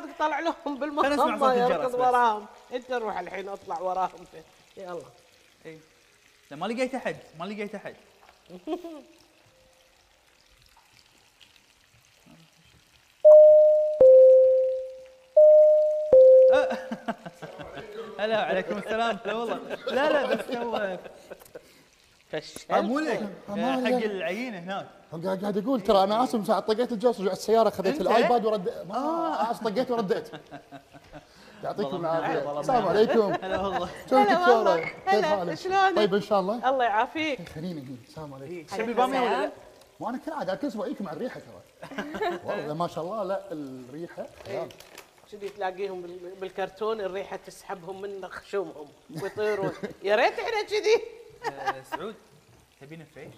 خالتك طلع لهم نسمع بالمخمة صوت الجرس يركض. وراهم. انت روح الحين اطلع وراهم يلا. إي. لا ما لقيت أحد ما لقيت أحد. هلا عليكم السلام. لا والله. لا لا بس هو فشلت آه، حق لك. العينة هناك. هو قاعد قاعد يقول ترى أنا آسف ساعه طقيت الجوس رجعت السيارة خذيت؟ الآيباد ورد ما آسف طقيت ورديت. يعطيكم العافية. السلام عليكم. هلا والله. هلا والله. هلا،؟ شلونك؟ طيب إن شاء الله. الله يعافيك. خليني هنا السلام عليكم. تبي الباميه ولا لا؟ وأنا كل عاد كل أسبوع اجيكم مع الريحة ترى. والله ما شاء الله لا الريحة. خيال. كذي تلاقيهم بال- بالكرتون الريحة تسحبهم من خشومهم ويطيرون. يا ريت إحنا كذي. آه، سعود تبي نفيش؟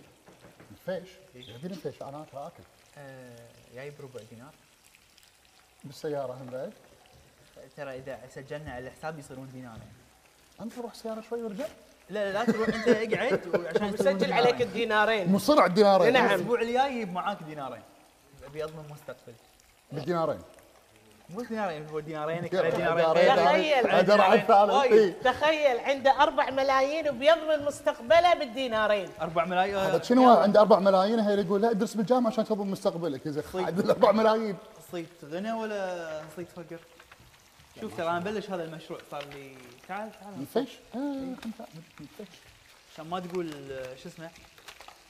الفيش؟ يبيني الفيش أنا ترى أكل. آه، جايب ربع دينار. بالسيارة هم بعد. ترى إذا سجلنا على الحساب يصيرون دينارين أنت روح سيارة شوي ورجع لا لا لا تروح أنت اقعد وعشان مسجل دينارين. عليك الدينارين. مصر على الدينارين. نعم. الأسبوع الجاي يجيب معاك دينارين. أبي اضمن مستقبل. بالدينارين. مو دينارين هو دينارينك دينارين. دينارين. تخيل. إيه. تخيل عنده أربع ملايين وبيضمن مستقبله بالدينارين. 4 ملايين. هذا شنو؟ عنده 4 ملايين هي اللي يقول لا ادرس بالجامعة عشان تضمن مستقبلك. يا زلمه عاد 4 ملايين. صيت غنى ولا صيت فقر؟ شوف ترى أنا بلش هذا المشروع صار لي تعال تعال. الفيش آه،. عشان ما تقول شو اسمه؟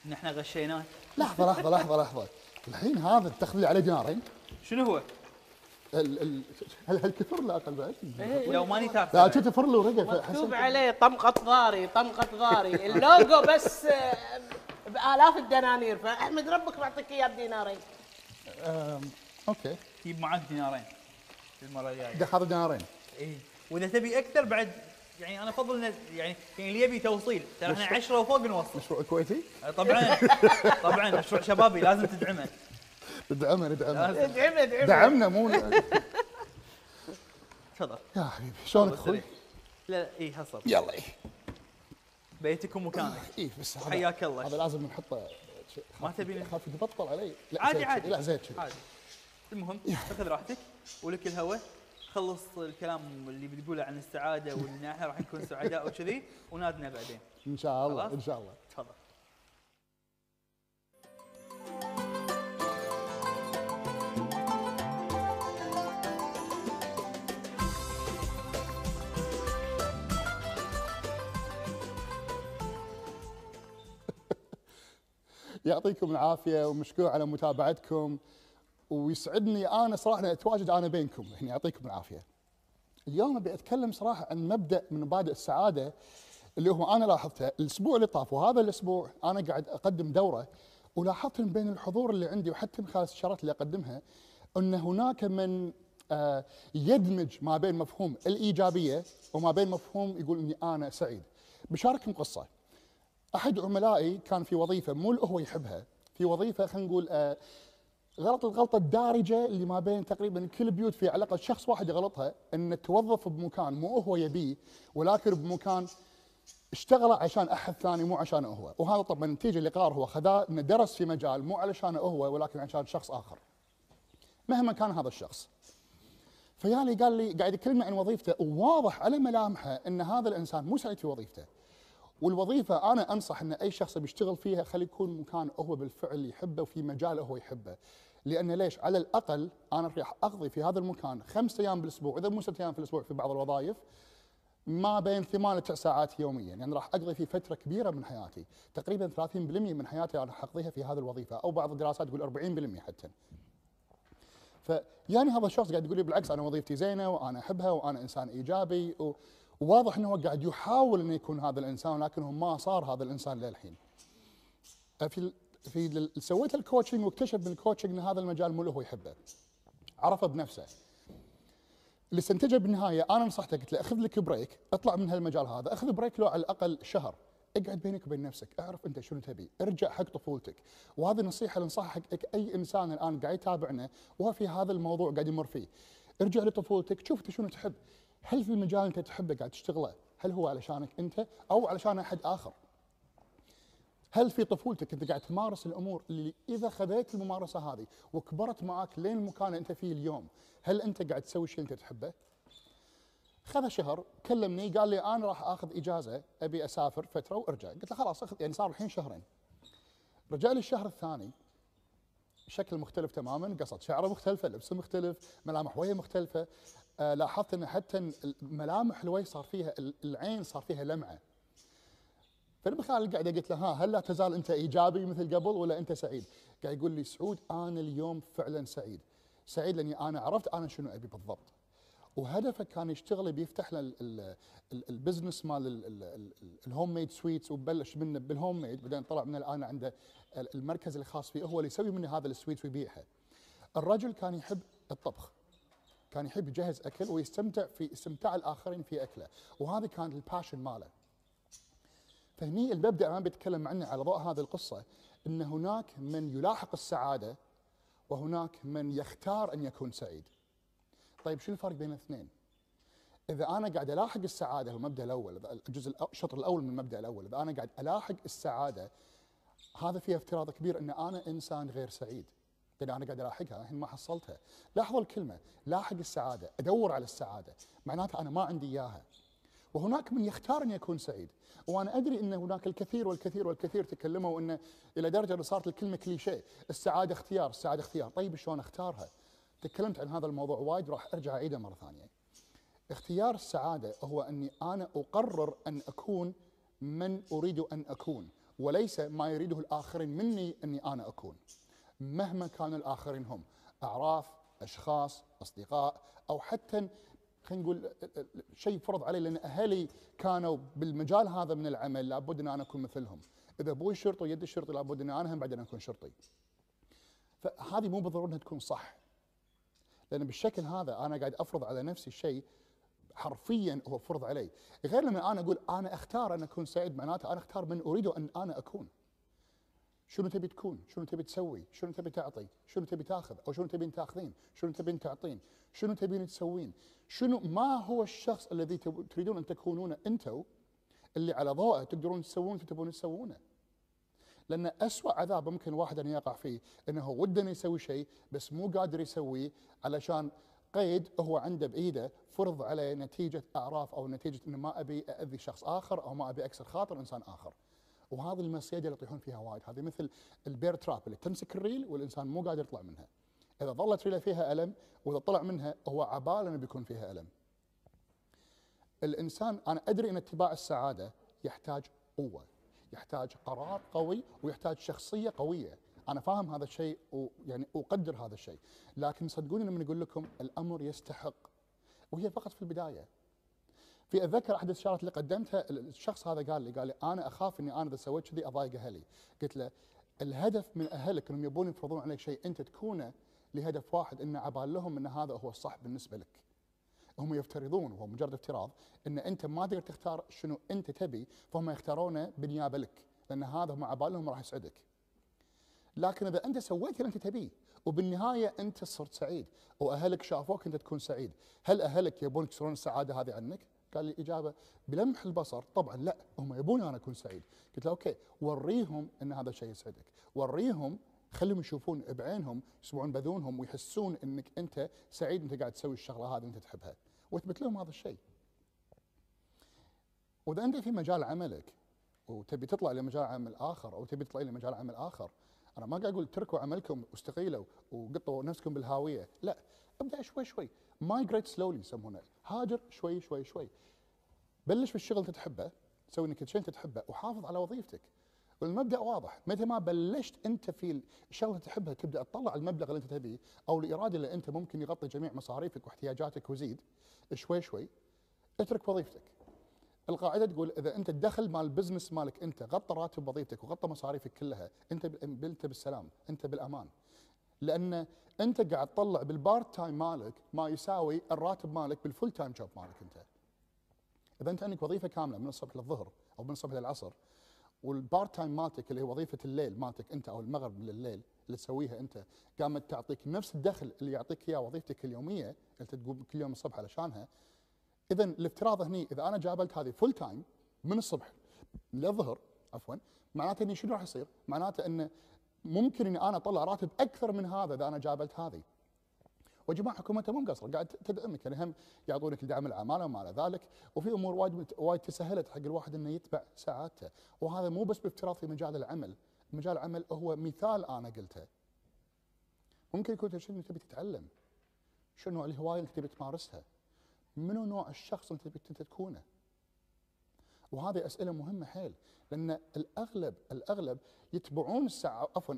ان إحنا غشيناه لحظة لحظة لحظة لحظة. الحين هذا تاخذ لي عليه دينارين. شنو هو؟ هل هل كثر لا أقل بعد؟ لو ماني تعرف. لا شفت فر له ورقه مكتوب عليه طمقة ضاري طمقة ضاري. اللوجو بس آه، بآلاف الدنانير. فأحمد ربك بعطيك إياه بدينارين. okay. جيب معاك دينارين. المره الجايه ده هذا دينارين. اي وإذا تبي أكثر بعد يعني أنا أفضل يعني يعني اللي يبي توصيل. ترى إحنا 10 وفوق نوصل مشروع كويتي؟ طبعا طبعا مشروع شبابي لازم تدعمه. ندعمه ندعمه لازم ادعم ادعم دعمنا مو تفضل. يا حبيبي شلونك أخوي؟ لا لا اي حصل يلا إيه. بيتك ومكانك إيه بس حياك الله. هذا لازم نحطه. ما تبي- خاف يتبطل علي. لا عادي عادي. لا زيت كذي عادي. المهم خذ راحتك ولك الهوى. خلص الكلام اللي بتقوله عن السعادة وان إحنا راح نكون سعداء وكذي ونادنا بعدين. إن شاء الله؟ إن شاء الله. تفضل. يعطيكم العافية ومشكور على متابعتكم ويسعدني أنا صراحة أتواجد أنا بينكم يعني يعطيكم العافية. اليوم أبي أتكلم صراحة عن مبدأ من مبادئ السعادة اللي هو أنا لاحظته الأسبوع اللي طاف وهذا الأسبوع أنا قاعد أقدم دورة ولاحظت من بين الحضور اللي عندي وحتى من خلال الاستشارات اللي أقدمها أن هناك من آه، يدمج ما بين مفهوم الإيجابية وما بين مفهوم يقول إني أنا سعيد. بشارككم قصة. أحد عملائي كان في وظيفة مو هو يحبها في وظيفة خلينا نقول آه، غلط الغلطة الدارجة اللي ما بين تقريبا كل البيوت في على الأقل شخص واحد يغلطها إن توظف بمكان مو هو يبيه ولكن بمكان اشتغل عشان أحد ثاني مو عشانه هو. وهذا طبعا نتيجة اللي قرار هو خذاه إنه درس في مجال مو علشانه هو ولكن عشان شخص آخر. مهما كان هذا الشخص. فيالي قال لي قاعد يكلمني عن وظيفته وواضح على ملامحه إن هذا الإنسان مو سعيد في وظيفته. والوظيفة أنا أنصح إن أي شخص بيشتغل فيها خلي يكون مكان هو بالفعل يحبه وفي مجال هو يحبه. لأن ليش؟ على الأقل أنا راح أقضي في هذا المكان خمسة أيام بالأسبوع إذا مو ست أيام في الأسبوع في بعض الوظائف ما بين ثمان لتسع ساعات يوميا. يعني راح أقضي في فترة كبيرة من حياتي. تقريبا 30% من حياتي أنا راح أقضيها في هذه الوظيفة أو بعض الدراسات تقول 40% حتى. فيعني هذا الشخص قاعد يقول لي بالعكس أنا وظيفتي زينة وأنا أحبها وأنا إنسان إيجابي و- وواضح إنه قاعد يحاول إنه يكون هذا الإنسان لكنه ما صار هذا الإنسان للحين. في في سويت ال coaching واكتشف من ال coaching إن هذا المجال مو هو يحبه. عرفه بنفسه. اللي استنتجه بالنهاية أنا نصحته قلت له أخذ لك break اطلع من هالمجال هذا أخذ break لو على الأقل شهر اقعد بينك وبين نفسك اعرف أنت شنو تبي ارجع حق طفولتك وهذه النصيحه اللي انصحها حق أي إنسان الآن قاعد يتابعنا وهو في هذا الموضوع قاعد يمر فيه ارجع لطفولتك شوف أنت شنو تحب هل في مجال أنت تحبه قاعد تشتغله؟ هل هو علشانك أنت أو علشان أحد آخر؟ هل في طفولتك أنت قاعد تمارس الأمور اللي إذا خذيت الممارسة هذه وكبرت معك لين المكان اللي أنت فيه اليوم هل أنت قاعد تسوي الشيء اللي أنت تحبه؟ خذ شهر كلمني قال لي أنا راح آخذ إجازة أبي أسافر فترة وأرجع. قلت له خلاص آخذ يعني صار الحين شهرين. رجع لي الشهر الثاني شكل مختلف تماما قصت شعره مختلفة لبسه مختلف ملامح وجهه مختلفة. لاحظت إن حتى ملامح الوجه صار فيها العين صار فيها لمعة. فالمخال قاعد قلت له ها هل لا تزال أنت إيجابي مثل قبل ولا أنت سعيد؟ قاعد يقول لي سعود أنا اليوم فعلا سعيد. سعيد لأني أنا عرفت أنا شنو أبي بالضبط. وهدفه كان يشتغل بيفتح له ال business مال ال homemade sweets وبلش منه بال homemade بعدين طلع من الان عنده المركز الخاص فيه هو اللي يسوي منه هذا ال sweets ويبيعها. الرجل كان يحب الطبخ. كان يحب يجهز أكل ويستمتع في استمتاع الآخرين في أكله وهذا كان ال passion ماله. فهني المبدأ أنا بتكلم عنه على ضوء هذه القصة إن هناك من يلاحق السعادة وهناك من يختار أن يكون سعيد. طيب شو الفرق بين الاثنين؟ إذا أنا قاعد ألاحق السعادة المبدأ الأول الجزء الشطر الأول من المبدأ الأول إذا أنا قاعد ألاحق السعادة هذا فيه افتراض كبير إن أنا إنسان غير سعيد لأن أنا قاعد ألاحقها الحين ما حصلتها. لاحظوا الكلمة لاحق السعادة أدور على السعادة. معناتها أنا ما عندي إياها. وهناك من يختار أن يكون سعيد. وأنا أدري أن هناك الكثير والكثير والكثير تكلموا انه إلى درجة انه صارت الكلمة كليشيه. السعادة اختيار السعادة اختيار. طيب شلون أختارها؟ تكلمت عن هذا الموضوع وايد راح أرجع أعيده مرة ثانية. اختيار السعادة هو أني أنا أقرر أن أكون من أريد أن أكون وليس ما يريده الآخرين مني أني أنا أكون. مهما كانوا الآخرين هم أعراف أشخاص أصدقاء أو حتى خلينا نقول شيء فرض علي لأن أهلي كانوا بالمجال هذا من العمل لابد إن أنا أكون مثلهم. إذا أبوي شرطي ويدي شرطي لابد إن أنا هم بعدين أكون شرطي. فهذه مو بالضرورة إنها تكون صح. لأن بالشكل هذا أنا قاعد أفرض على نفسي شيء حرفيا هو فرض علي. غير لما أنا أقول أنا أختار أن أكون سعيد معناته أنا أختار من أريد أن أنا أكون. شنو تبي تكون؟ شنو تبي تسوي؟ شنو تبي تعطي؟ شنو تبي تاخذ؟ أو شنو تبين تاخذين؟ شنو تبين تعطين؟ شنو تبين تسوين؟ شنو ما هو الشخص الذي تريدون أن تكونونه أنتم اللي على ضوءه تقدرون تسوون تبون تسوونه. لأن اسوء عذاب ممكن واحد أن يقع فيه إنه وده انه يسوي شيء بس مو قادر يسويه علشان قيد هو عنده بإيده فرض عليه نتيجة أعراف أو نتيجة إنه ما أبي اذي شخص آخر أو ما أبي أكسر خاطر إنسان آخر. وهذه المصيده اللي يطيحون فيها وايد هذه مثل البير تراب اللي تمسك الريل والإنسان مو قادر يطلع منها. إذا ظلت ريلة فيها ألم وإذا طلع منها هو عباله انه بيكون فيها ألم. الإنسان أنا أدري إن اتباع السعادة يحتاج قوة، يحتاج قرار قوي ويحتاج شخصية قوية. أنا فاهم هذا الشيء ويعني أقدر هذا الشيء لكن صدقوني لما أقول لكم الأمر يستحق وهي فقط في البداية في اتذكر أحد الاستشارات اللي قدمتها الشخص هذا قال لي قال لي أنا أخاف إني أنا إذا سويت كذي أضايق أهلي. قلت له الهدف من أهلك إنهم يبون يفرضون عليك شيء أنت تكونه لهدف واحد إن عبال لهم إن هذا هو الصح بالنسبة لك. هم يفترضون وهو مجرد افتراض إن أنت ما تقدر تختار شنو أنت تبي فهم يختارونه بالنيابة لك لأن هذا هم عبالهم راح يسعدك. لكن إذا أنت سويت اللي أنت تبيه وبالنهاية أنت صرت سعيد وأهلك شافوك أنت تكون سعيد، هل أهلك يبون يكسرون السعادة هذه عنك؟ قال لي إجابة بلمح البصر. طبعا لا هم يبون أنا أكون سعيد، قلت له okay وريهم إن هذا الشيء يسعدك، وريهم خليهم يشوفون بعينهم يسمعون باذونهم ويحسون إنك أنت سعيد أنت قاعد تسوي الشغلة هذه أنت تحبها، واثبت لهم هذا الشيء. وإذا أنت في مجال عملك وتبي تطلع لمجال عمل آخر أو تبي تطلع لمجال عمل آخر أنا ما قاعد أقول تركوا عملكم واستقيلوا وقطوا نفسكم بالهاوية. لا أبدأ شوي شوي. مايجريت سلولي يسمونه. هاجر شوي شوي شوي. بلش بالشغل تحبه سوي إنك شيء تحبه وحافظ على وظيفتك. والمبدأ واضح. متى ما بلشت أنت في الشغله تحبها تبدأ تطلع المبلغ اللي أنت تبيه أو الإرادة اللي أنت ممكن يغطي جميع مصاريفك واحتياجاتك وزيد. شوي شوي. اترك وظيفتك. القاعدة تقول إذا أنت الدخل مال ال business مالك أنت غطى راتب وظيفتك وغطى مصاريفك كلها أنت أنت بالسلام أنت بالأمان. لأن أنت قاعد تطلع بال part time مالك ما يساوي الراتب مالك بال full time job مالك أنت إذا أنت عندك وظيفة كاملة من الصبح للظهر أو من الصبح للعصر وال part time مالتك اللي هي وظيفة الليل مالتك أنت أو المغرب لليل اللي تسويها أنت قامت تعطيك نفس الدخل اللي يعطيك إياه وظيفتك اليومية اللي تقوم كل يوم الصبح علشانها إذا الافتراض هني إذا أنا جابلت هذه full time من الصبح للظهر عفوا معناته إني شنو راح يصير؟ معناته انه ممكن إني أنا أطلع راتب أكثر من هذا إذا أنا جابلت هذه. يا جماعة حكومتنا مو مقصره قاعد تدعمك يعني هم يعطونك دعم العمالة وما إلى ذلك وفي أمور وايد وايد تسهلت حق الواحد إنه يتبع سعادته وهذا مو بس بافتراض في مجال العمل، مجال العمل هو مثال أنا قلته. ممكن يكون شنو تبي تتعلم؟ شنو نوع الهواية اللي تبي تمارسها؟ منو نوع الشخص اللي تبي إنت تكونه؟ وهذه أسئلة مهمة حيل لأن الاغلب الأغلب يتبعون السعاده عفوا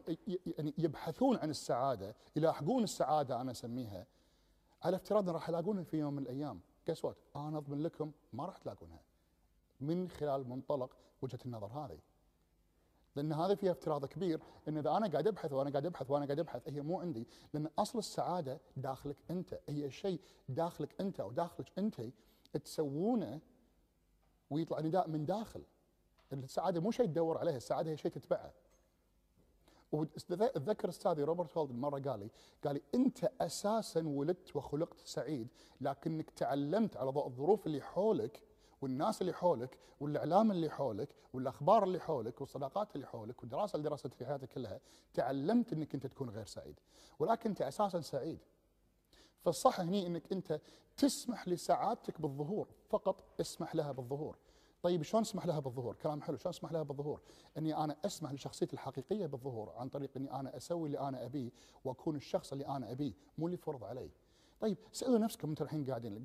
يعني يبحثون عن السعادة يلاحقون السعادة أنا أسميها. على افتراض راح يلاقونها في يوم من الأيام. قس وات أنا أضمن لكم ما راح تلاقونها. من خلال منطلق وجهة النظر هذه. لأن هذا فيها افتراض كبير إن إذا أنا قاعد أبحث وأنا قاعد أبحث وأنا قاعد أبحث هي مو عندي. لأن أصل السعادة داخلك أنت. هي شيء داخلك أنت أو داخلك أنت تسوونه ويطلع نداء من داخل. السعادة مو شيء تدور عليها السعادة هي شيء تتبعه. اتذكر أستاذي روبرت هولدن مرة قال لي قال لي أنت أساسا ولدت وخلقت سعيد لكنك تعلمت على ضوء الظروف اللي حولك والناس اللي حولك والإعلام اللي حولك والأخبار اللي حولك والصداقات اللي حولك والدراسة اللي درستها في حياتك كلها تعلمت أنك أنت تكون غير سعيد. ولكن أنت أساسا سعيد. فالصح هني إنك أنت تسمح لسعادتك بالظهور فقط اسمح لها بالظهور طيب شلون اسمح لها بالظهور؟ كلام حلو، شلون اسمح لها بالظهور؟ إني أنا أسمح لشخصيتي الحقيقية بالظهور عن طريق إني أنا أسوي اللي أنا أبيه وأكون الشخص اللي أنا أبيه، مو اللي فرض علي. طيب سألوا نفسكم أنتم الحين قاعدين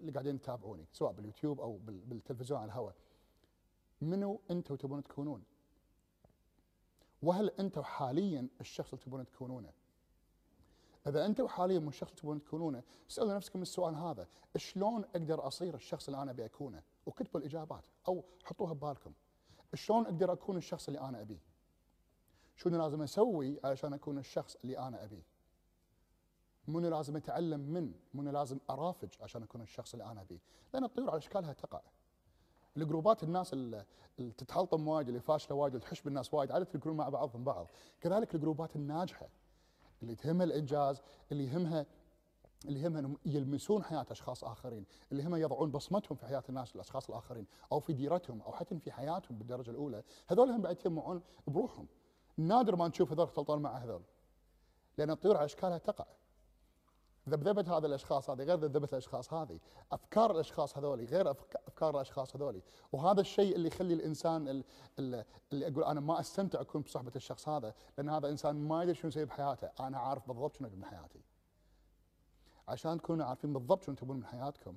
اللي قاعدين تتابعوني سواء باليوتيوب أو بالتلفزيون على الهواء. منو أنتم تبون تكونون؟ وهل أنتم حاليا الشخص اللي تبون تكونونه؟ اذا أنتم حاليا من الشخص تبون تكونونه. سالوا نفسكم السؤال هذا شلون أقدر أصير الشخص اللي أنا أبي أكونه؟ وكتبوا الإجابات أو حطوها ببالكم. شلون أقدر أكون الشخص اللي أنا ابيه شنو لازم أسوي علشان أكون الشخص اللي أنا ابيه منو لازم أتعلم من؟ منو لازم أرافج عشان أكون الشخص اللي أنا ابيه لأن الطيور على إشكالها تقع. الجروبات الناس اللي تتحلطم وايد اللي فاشلة وايد اللي تحش بالناس وايد عادة يكونون مع بعضهم بعض. كذلك الجروبات الناجحة. اللي تهمها الإنجاز اللي يهمها اللي يهمها إنهم يلمسون حياة أشخاص آخرين، اللي يهمها يضعون بصمتهم في حياة الناس الأشخاص الآخرين أو في ديرتهم أو حتى في حياتهم بالدرجة الأولى، هذول هم بعد يجمعون بروحهم. نادر ما نشوف هذول يختلطون مع هذول. لأن الطيور على إشكالها تقع. ذبذبه هذا الأشخاص هذه غير ذبذبه الأشخاص هذه، أفكار الأشخاص هذول غير أفكار الأشخاص هذول، وهذا الشيء اللي يخلي الإنسان اللي أقول أنا ما أستمتع أكون بصحبة الشخص هذا، لأن هذا إنسان ما يدري شنو يسوي بحياته، أنا عارف بالضبط شنو من حياتي. عشان تكونوا عارفين بالضبط شنو تبون من حياتكم،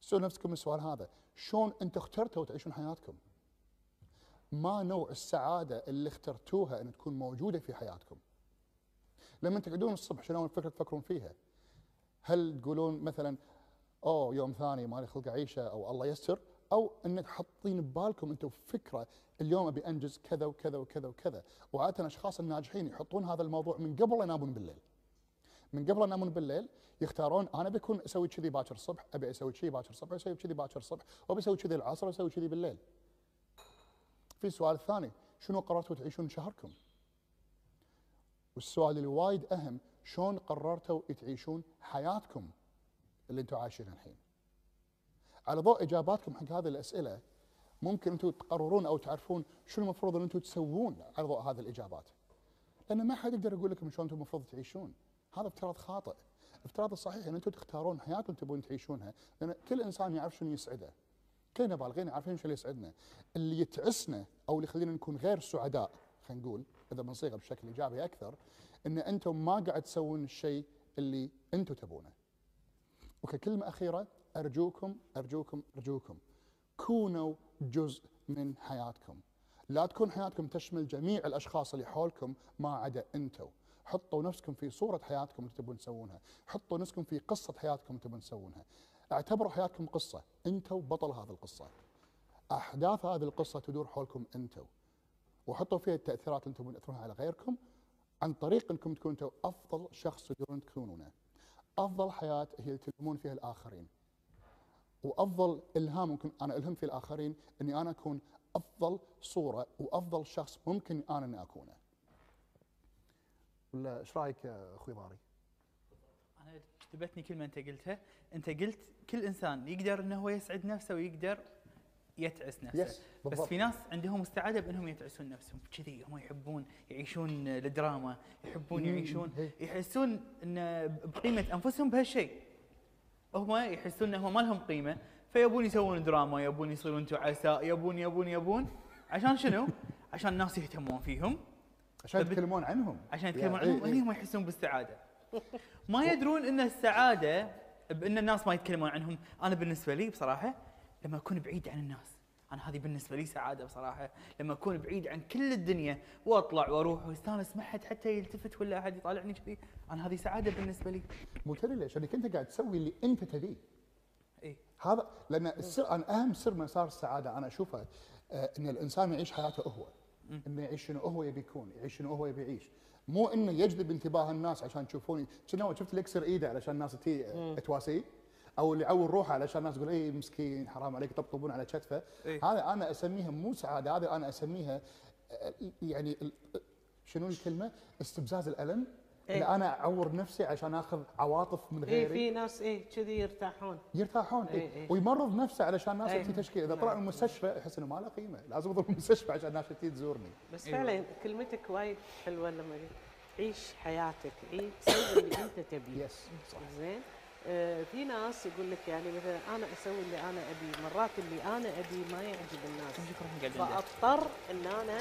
سألوا نفسكم السؤال هذا، شلون أنتم اخترتوا تعيشون حياتكم؟ ما نوع السعادة اللي اخترتوها إن تكون موجودة في حياتكم؟ لما تقعدون الصبح شنو الفكرة تفكرون فيها؟ هل تقولون مثلا أوه يوم ثاني مالي خلق أعيشه أو الله يستر أو إنك حاطين ببالكم أنتم فكرة اليوم أبي أنجز كذا وكذا وكذا وكذا. وعادة الأشخاص الناجحين يحطون هذا الموضوع من قبل ينامون بالليل. من قبل ينامون بالليل يختارون أنا بكون أسوي كذي باكر الصبح أبي أسوي كذي باكر الصبح أسوي كذي باكر الصبح وأبي أسوي كذي العصر واسوي كذي بالليل. في السؤال الثاني شنو قررتوا تعيشون شهركم؟ والسؤال اللي وايد أهم شلون قررتوا تعيشون حياتكم اللي أنتم عايشينها الحين. على ضوء إجاباتكم حق هذه الأسئلة ممكن أنتم تقررون أو تعرفون شنو المفروض ان أنتم تسوون على ضوء هذه الإجابات. لأن ما حد يقدر يقول لكم شلون أنتم المفروض تعيشون. هذا افتراض خاطئ. افتراض الصحيح إن أنتم تختارون حياتكم تبون تعيشونها لأن كل إنسان يعرف شنو يسعده. كلنا بالغين عارفين شو اللي يسعدنا. اللي يتعسنا أو اللي يخلينا نكون غير سعداء خلينا نقول إذا بنصيغه بشكل إيجابي أكثر إن أنتم ما قاعد تسوون الشيء اللي أنتم تبونه. وككلمه أخيرة أرجوكم أرجوكم أرجوكم كونوا جزء من حياتكم. لا تكون حياتكم تشمل جميع الأشخاص اللي حولكم ما عدا أنتم. حطوا نفسكم في صورة حياتكم اللي تبون تسوونها، حطوا نفسكم في قصة حياتكم تبون تسوونها. اعتبروا حياتكم قصة، أنتم بطل هذه القصة. أحداث هذه القصة تدور حولكم أنتم. وحطوا فيها التأثيرات اللي تبون تاثرونها على غيركم عن طريق انكم تكونوا أنتم أفضل شخص تقدرون تكونونه. أفضل حياة هي اللي تلهمون فيها الآخرين. وأفضل إلهام ممكن أنا ألهم في الآخرين إني أنا أكون أفضل صورة وأفضل شخص ممكن أنا إني أكونه. ولا إيش رأيك أخوي ضاري؟ أنا عجبتني كلمه أنت قلتها، أنت قلت كل إنسان يقدر إنه هو يسعد نفسه ويقدر يتعس نفسه. بس. في ناس عندهم السعاده بأنهم يتعسون نفسهم. كذي هم يحبون يعيشون الدراما يحبون يعيشون. يحسون إن بقيمة أنفسهم بهالشيء. هم يحسون انهم ما لهم قيمة فيبون يسوون دراما يبون يصيرون تعساء يبون يبون يبون. عشان شنو؟ عشان الناس يهتمون فيهم. عشان يتكلمون عنهم. عشان يتكلمون يعني عنهم هم يحسون بالسعاده ما يدرون إن السعادة بان الناس ما يتكلمون عنهم. أنا بالنسبة لي بصراحة لما أكون بعيد عن الناس. أنا هذه بالنسبة لي سعادة بصراحة. لما أكون بعيد عن كل الدنيا وأطلع وأروح وأستانس ما حد حتى يلتفت ولا أحد يطالعني كذي أنا هذه سعادة بالنسبة لي. مو تدري ليش؟ لأنك أنت قاعد تسوي اللي أنت تبيه. إي. هذا لأن السر أنا أهم سر مسار السعاده أنا أشوفه آه، إن الإنسان يعيش حياته هو. إنه يعيش شنو هو يبي يكون يعيش شنو هو يبي يعيش. مو إنه يجذب انتباه الناس عشان تشوفوني. هو؟ شفت اللي يكسر إيده علشان الناس تي تواسيه أو اللي يعور روحه علشان الناس تقول اي مسكين حرام عليك يطبطبون على كتفه إيه. هذا أنا أسميها مو سعادة هذا أنا أسميها آه، يعني شنو الكلمة؟ استفزاز الألم. إيه. إن أنا أعور نفسي عشان أخذ عواطف من اي غيري. في ناس اي كذي يرتاحون. يرتاحون إيه، إيه إيه. ويمرض نفسه علشان الناس إيه. تجي تشكيله إذا طلع من المستشفى يحس إنه ما له قيمة. لازم اضرب المستشفى عشان الناس تجي تزورني. بس أيوة. فعلا كلمتك وايد حلوة لما قلت عيش حياتك عيش سوي اللي أنت تبيه. يس صح. زين؟ في ناس يقول لك يعني مثلا أنا أسوي اللي أنا أبي مرات اللي أنا أبي ما يعجب الناس. فأضطر إن أنا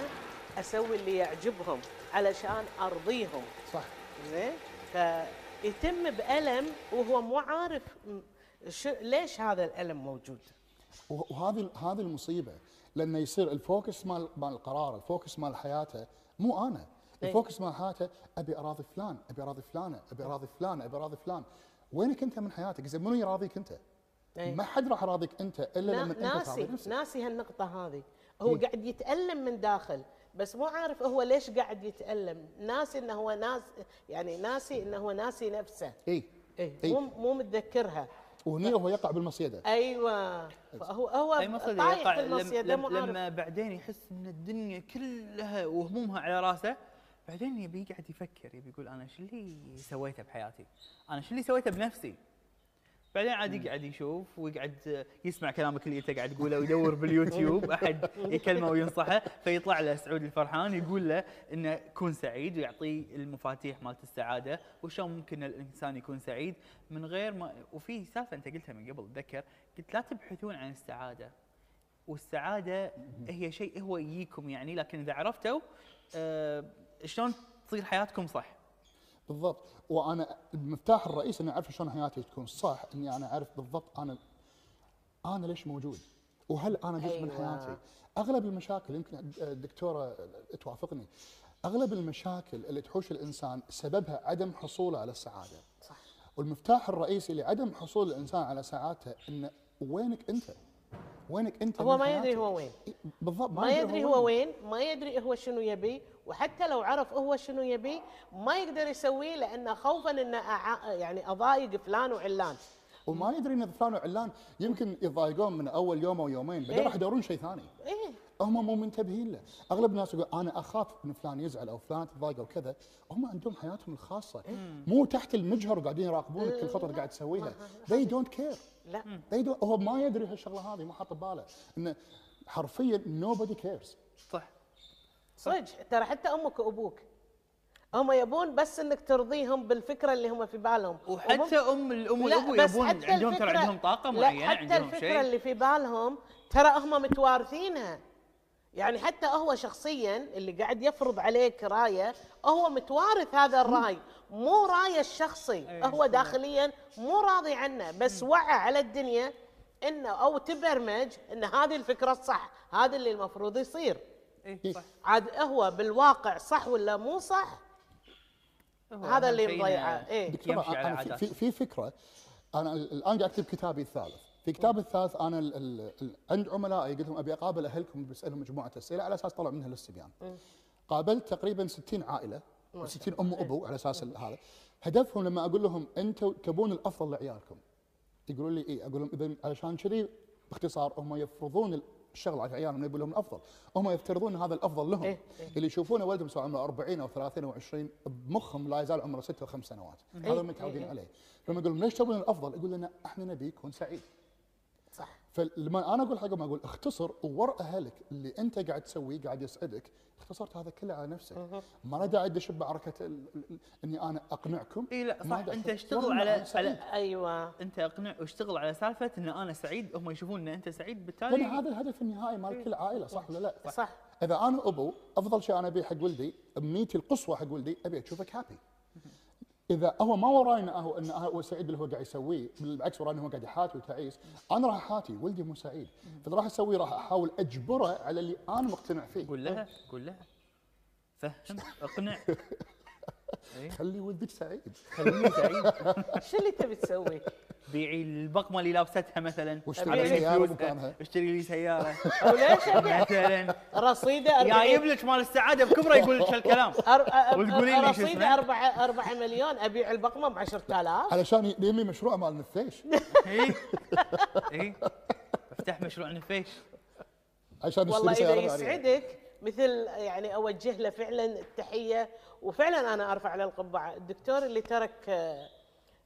أسوي اللي يعجبهم علشان أرضيهم. صح. زين؟ فيتم بألم وهو مو عارف ليش هذا الألم موجود. وه- وهذه هذه المصيبة لأنه يصير ال focus مال مال القرار ال focus مال حياته مو أنا. إيه. ال focus مال حياته أبي أراضي فلان أبي أراضي فلانة أبي أراضي فلان أبي أراضي فلان. وينك أنت من حياتك؟ زين منو يراضيك أنت؟ إيه. ما حد راح يراضيك أنت إلا لما انت ناسي نفسك. ناسي هالنقطة هذه. هو إيه. قاعد يتألم من داخل بس مو عارف هو ليش قاعد يتألم. ناسي إنه هو ناس يعني ناسي إنه هو ناسي نفسه. اي إيه. إيه. مو مو متذكرها. وهني هو يقع بالمصيدة. أيوه. فهو هو أي مصيدة طايح يقع؟ في لم المصيدة مو لم عارف. لما بعدين يحس إن الدنيا كلها وهمومها على راسه بعدين يبي يقعد يفكر يبي يقول أنا شو اللي سويته بحياتي؟ أنا شو اللي سويته بنفسي؟ بعدين عاد يقعد يشوف ويقعد يسمع كلامك اللي أنت قاعد تقوله ويدور باليوتيوب أحد يكلمه وينصحه فيطلع له سعود الفرحان يقول له إنه كون سعيد ويعطيه المفاتيح مالت السعادة وشلون ممكن الإنسان يكون سعيد؟ من غير ما وفي سالفة أنت قلتها من قبل تذكر؟ قلت لا تبحثون عن السعادة. والسعادة هي شيء هو يجيكم يعني لكن إذا عرفتوا آه شلون تصير حياتكم صح؟ بالضبط. وأنا المفتاح الرئيسي اني اعرف شلون حياتي تكون صح إني أنا أعرف بالضبط أنا أنا ليش موجود؟ وهل أنا جزء من أيوة. حياتي؟ أغلب المشاكل يمكن الدكتورة توافقني أغلب المشاكل اللي تحوش الإنسان سببها عدم حصوله على السعادة. صح. والمفتاح الرئيسي لعدم حصول الإنسان على سعادته إنه وينك أنت؟ وينك أنت هو ما يدري؟ هو وين. بالضبط ما يدري هو وين. ما يدري هو شنو يبي وحتى لو عرف هو شنو يبي ما يقدر يسويه لأنه خوفا انه أع... يعني أضايق فلان وعلان. وما يدري إن فلان وعلان يمكن يتضايقون من أول يوم أو يومين بعدين إيه. راح يدورون شيء ثاني. إيه. هم مو منتبهين له. أغلب الناس يقول أنا أخاف ان فلان يزعل أو فلان تضايق أو كذا. هم عندهم حياتهم الخاصة. مو تحت المجهر وقاعدين يراقبونك كل خطوة قاعد تسويها. they don't care. لا. They don't هو ما يدري هالشغله هذه ما حاط بباله. إنه حرفيا nobody cares. صح. صدق. ترى حتى أمك وأبوك. هم يبون بس إنك ترضيهم بالفكرة اللي هم في بالهم. وحتى ام الأم لا، والابو بس يبون حتى عندهم ترى الفكرة- عندهم طاقة لا معينة حتى عندهم الفكرة شيء. اللي في بالهم ترى هم متوارثينها. يعني حتى هو شخصيا اللي قاعد يفرض عليك راية هو متوارث هذا الرأي. مو رايه الشخصي أي هو داخليا مو راضي عنه. بس وعى على الدنيا إنه أو تبرمج إن هذه الفكرة الصح هذا اللي المفروض يصير. اي صح. عاد هو بالواقع صح ولا مو صح؟ هذا اللي مضيعة. يمشي على عادات. في, في فكرة. أنا الآن قاعد أكتب كتابي الثالث. في كتابي الثالث أنا ال ال ال عند عملائي قلت لهم أبي أقابل أهلكم بسالهم مجموعة أسئلة على أساس طلع منها الاستبيان قابلت تقريبا 60 عائلة 60 أم وأبو على أساس هذا. هدفهم لما أقول لهم أنتم تبون الأفضل لعيالكم. يقولون لي اي أقول لهم اذا علشان كذي باختصار هم يفرضون الشغله على عيالهم يبون لهم الأفضل. هم يفترضون هذا الأفضل لهم. إيه، اللي يشوفونه ولدهم سواء عمره 40 أو 30 أو 20 بمخهم لا يزال عمره 6 وخمس سنوات. هذا إيه، متعودين إيه. عليه. لما يقول لهم ليش تبون الأفضل؟ يقول لنا إحنا نبي يكون سعيد فلما أنا أقول حقهم أقول اختصر وور أهلك اللي أنت قاعد تسويه قاعد يسعدك اختصرت هذا كله على نفسك. ما أنا داعي ادش ال- إني أنا أقنعكم. إي لا ما صح. أنت اشتغل على. على أيوه. أنت أقنع واشتغل على سالفة إن أنا سعيد هم يشوفون إن أنت سعيد لأن بالتالي هذا الهدف النهائي مال كل عائلة صح ولا لا؟ صح. إذا أنا أبو أفضل شيء أنا ابيه حق ولدي أمنيتي القصوى حق ولدي أبي أشوفك هابي إذا هو ما وراي انه هو انه هو سعيد باللي هو قاعد يسويه بالعكس وراي انه هو قاعد يحاتي وتعيس. أنا راح أحاتي ولدي مو سعيد. فاللي راح أسويه راح أحاول أجبره على اللي أنا مقتنع فيه. قول لها قول لها. فهم اقنع. خلي ولدك سعيد. خليني سعيد. شو اللي تبي تسوي؟ بيعي البقمة اللي لابستها مثلا. واشتري سيارة فلوسها. مكانها. اشتري لي سيارة. وليش أبيع مثلا. رصيدة جايب 40 لك مال السعادة بكبرة يقول لك هالكلام. وتقولين لي شو رصيدة اسمه؟ 4 4 مليون أبيع البقمة ب 10000 علشان يبني مشروع مال نفيش. اي اي أفتح مشروع نفيش. عشان والله يشتري إذا. يسعدك مثل يعني أوجه له فعلا التحية وفعلا أنا أرفع له القبعة. الدكتور اللي ترك آه،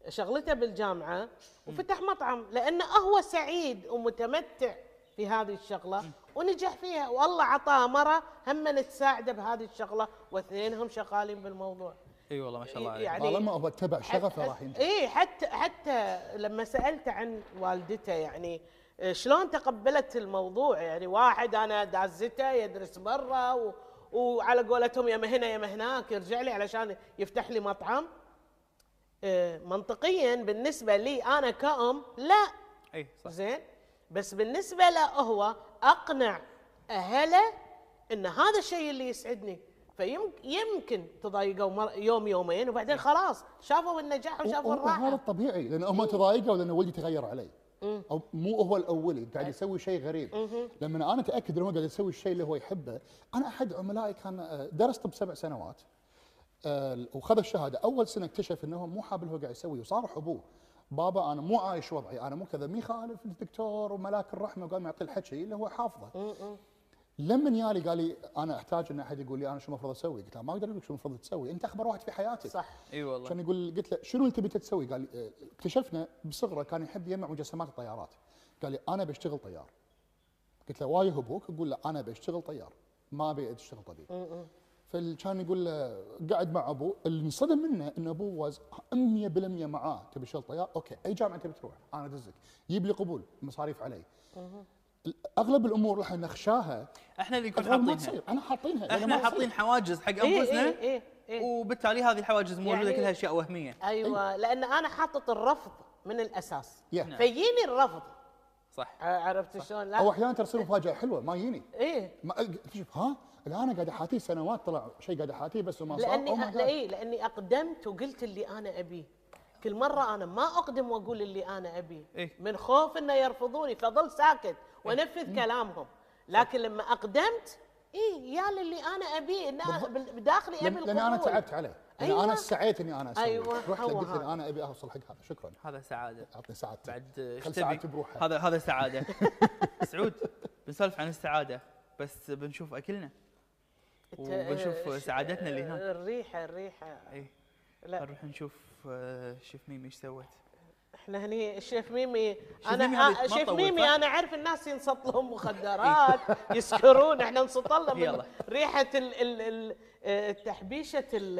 شغلته بالجامعة وفتح مطعم لأنه هو سعيد ومتمتع في هذه الشغلة ونجح فيها. والله عطاه مرة هم تساعده بهذه الشغلة واثنينهم شغالين بالموضوع. إي والله ما شاء الله عليك. يعني طالما هو أتبع شغفه راح ينجح. إي حتى حتى لما سألت عن والدته يعني آه، شلون تقبلت الموضوع؟ يعني واحد أنا دازته يدرس برا و وعلى قولتهم يا هنا يا هناك يرجع لي علشان يفتح لي مطعم. آه، منطقيا بالنسبة لي أنا كأم لا. أي صح. زين؟ بس بالنسبة له هو أقنع أهله إن هذا الشيء اللي يسعدني. فيمكن تضايقوا مر- يوم يومين وبعدين خلاص شافوا النجاح وشافوا وهذا الراحة. الطبيعي لأن هم تضايقوا لأن ولدي تغير علي أو مو هو الأولي قاعد يسوي شيء غريب. لما أنا أتأكد إنه هو قاعد يسوي الشيء اللي هو يحبه أنا أحد عملائي كان آه، درس طب سبع سنوات آه، وخذ الشهادة. أول سنة اكتشف إنه مو حاب اللي هو قاعد يسويه وصارح ابوه بابا أنا مو عايش وضعي أنا مو كذا. مي خالف الدكتور وملاك الرحمة وقام يعطي الحكي اللي هو حافظه. لما يالي قال لي أنا أحتاج إن أحد يقول لي أنا شو المفروض أسوي؟ قلت له ما أقدر أقول لك شو المفروض تسوي، أنت أخبر واحد في حياتك. صح إي والله كان يقول قلت له شنو أنت بتسوي؟ تسوي؟ قال لي آه، اكتشفنا بصغره كان يحب يجمع مجسمات الطيارات. قال لي أنا بشتغل طيار. قلت له وايه أبوك؟ يقول له أنا بشتغل طيار ما أبي أشتغل طبيب. فكان يقول له قعد مع أبوه اللي انصدم منه إن أبوه was 100% معاه تبي تشتغل طيار okay أي جامعة تبي تروح أنا أدزك جيب لي قبول مصاريف علي. أغلب الأمور اللي إحنا نخشاها. إحنا اللي نكون حاطينها. أنا حاطينها. إحنا. حاطين حواجز حق إيه أنفسنا إيه إيه إيه. وبالتالي هذه الحواجز موجودة يعني- كلها اشياء وهمية. أيوه لأن أنا حاطط الرفض من الأساس. Yeah. فيجيني الرفض. صح. عرفت شلون؟ أو أحيانا تصير مفاجأة حلوة ما يجيني. إيه. ما اكتشف ها؟ اللي أنا قاعد أحاتيه سنوات طلع شيء قاعد أحاتيه بس وما صار. لأني Oh my أ... God. لا إيه لأني أقدمت وقلت اللي أنا أبيه. كل مرة أنا ما أقدم وأقول اللي أنا أبيه. إيه. من خوف إنه يرفضوني فظل ساكت. وانفذ كلامهم. لكن لما أقدمت إيه يا اللي أنا ابيه بداخلي أبي لأن لأن أنا القبول. تعبت عليه. لأن أيوة. أنا سعيت إني أنا أسوي. أيوة، رحت قلت. أنا أبي أوصل حق هذا. شكرا. هذا سعادة. أعطني سعادتك بعد خل سعادتي؟ بروحها هذا هذا سعادة. سعود بنسولف عن السعادة بس بنشوف أكلنا. وبنشوف سعادتنا اللي هناك. الريحة الريحة. اي لا. نروح نشوف آه، شيف ميمي إيش سوت. إحنا هني الشيف ميمي شيف أنا شيف ميمي؟ أنا أعرف الناس ينصط لهم مخدرات يسكرون إحنا انصط لنا من يلا. ريحة ال ال ال آه، تحبيشة واصل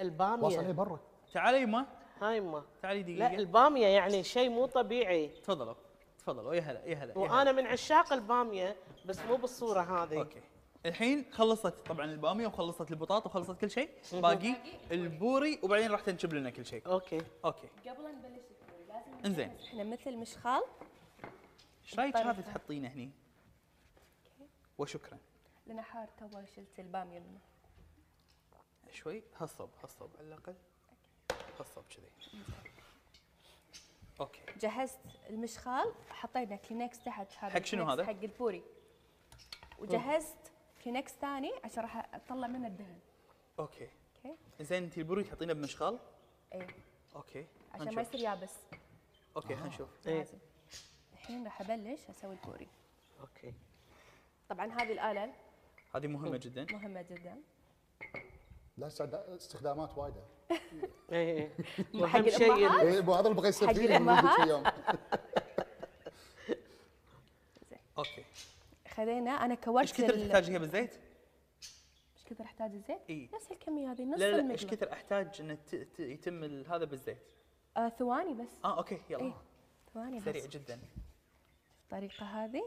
الباميه برا. تعالي يما هاي ما. تعالي لا دقيقه البامية يعني شيء مو طبيعي. تفضلوا تفضلوا. يا هلا يا هلا. وأنا من عشاق البامية بس مو بالصورة هذه. okay. الحين خلصت طبعا البامية وخلصت البطاطا وخلصت كل شيء. باقي البوري وبعدين راح تنشب لنا كل شيء. okay. okay. قبل لا نبلش انزين. إحنا مثل مشخال. إيش رأيك. هذا تحطينه هني؟ وشكرا. لأن حار تو شلت الباميه منه شوي. هالصوب هالصوب على الأقل. هالصوب كذي. okay. جهزت المشخال حطينا كلينكس تحت. هذا حق شنو هذا؟ حق البوري. وجهزت كلينكس ثاني عشان راح أطلع منه الدهن okay. okay. زين انت البوري تحطينه بمشخال اي okay. عشان ما. يصير يابس. okay آه. حنشوف. إيه. لازم. الحين راح أبلش أسوي البوري. okay. طبعا هذه الآلة هذه مهمة جدا. مهمة جدا. لا استخدامات وايدة. اي اي إيه. حق شيء إيه، هذا اللي بغى يصير حق اليوم أوكي. خذينا. أنا كورت إيش كثر تحتاج هي بالزيت؟ إيش كثر أحتاج الزيت؟ إيه؟ نفس الكمية هذه نص لا لا إيش كثر أحتاج ان يتم هذا بالزيت؟ آه ثواني بس آه أوكي يلا إيه؟ ثواني سريع بس. جدا الطريقة هذه